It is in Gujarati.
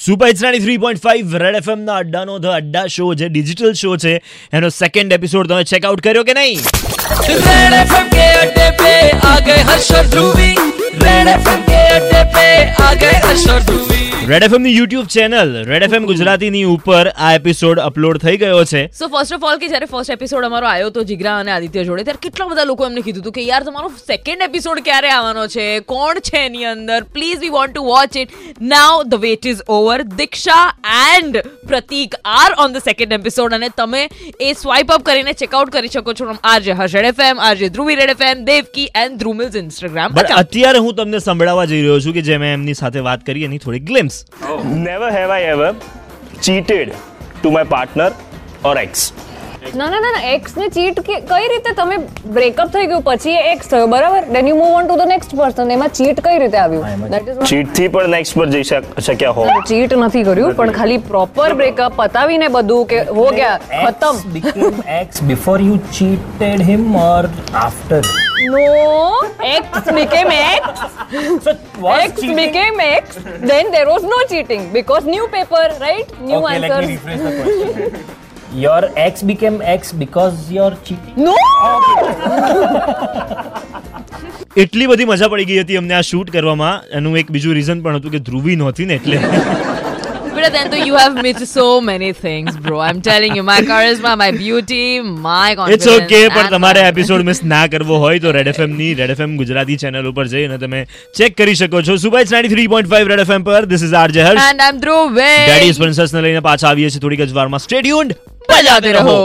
Super it's ninety three point five red એફએમના અડ્ડાનો ધ અડ્ડા શો જે ડિજિટલ શો છે એનો સેકન્ડ એપિસોડ તમે ચેકઆઉટ કર્યો કે નહીં રેડ એફએમ કે અડ્ડે પે આ ગયે Harsh Dhruvi red FM red એફએમની YouTube channel red FM Gujarati ની ઉપર આ એપિસોડ અપલોડ થઈ ગયો છે. સો ફર્સ્ટ ઓફ ઓલ કે જ્યારે ફર્સ્ટ એપિસોડ અમારો આવ્યો તો જીગરા અને આદિત્ય જોડે ત્યારે કેટલા બધા લોકો એમને કીધું હતું કે યાર તમારો સેકન્ડ એપિસોડ ક્યારે આવવાનો છે? કોણ છે એની અંદર? Please we want to watch it now the wait is over Diksha and Prateek are on the second episode અને તમે એ સ્વાઇપ અપ કરીને ચેકઆઉટ કરી શકો છો. RJ Harsh red FM RJ Dhruvi red FM Devki and Dhrumil's Instagram અત્યારે હું તમને સંભળાવવા જઈ રહ્યો છું કે જે મેં એમની સાથે વાત કરી એની થોડી glimpse never have I ever cheated to my partner or ex ના ના ના એક્સ ને ચીટ કઈ રીતે તમે બ્રેકઅપ થઈ ગયું પછી એક્સ થયો બરાબર? Then you move on to the next person એમાં ચીટ કઈ રીતે આવ્યું? ઇઝ ચીટથી પણ નેક્સ્ટ પર જઈ શક- શક્યા હો ચીટ નથી કર્યું પણ ખાલી પ્રોપર બ્રેકઅપ પતાવીને બધું કે હો ગયા ખતમ. Ex ex ex you cheated him him or after? X became X. So was X cheating? became X. then there was no cheating because new paper right new okay, let me rephrase the question. Your X became X because you're cheating. no એટલી બધી મજા પડી ગઈ હતી અમને આ શૂટ કરવામાં એનું એક બીજું રીઝન પણ હતું કે ધ્રુવી નહોતી ને એટલે But then you have missed so many things, bro. I'm telling you, my charisma, my beauty, my confidence. It's okay પણ તમારે એપિસોડ મિસ ના કરવો હોય તો રેડ એફએમની રેડ એફએમ ગુજરાતી ચેનલ ઉપર જઈને તમે ચેક કરી શકો છો સુબાઈ ninety three point five red FM પર this is RJ Harsh And I'm Dhruvi. Daddy sponsors ને લઈને પાછા આવીએ છીએ થોડીક જ વારમાં સ્ટેડિયુન્ડ બજાતે રહો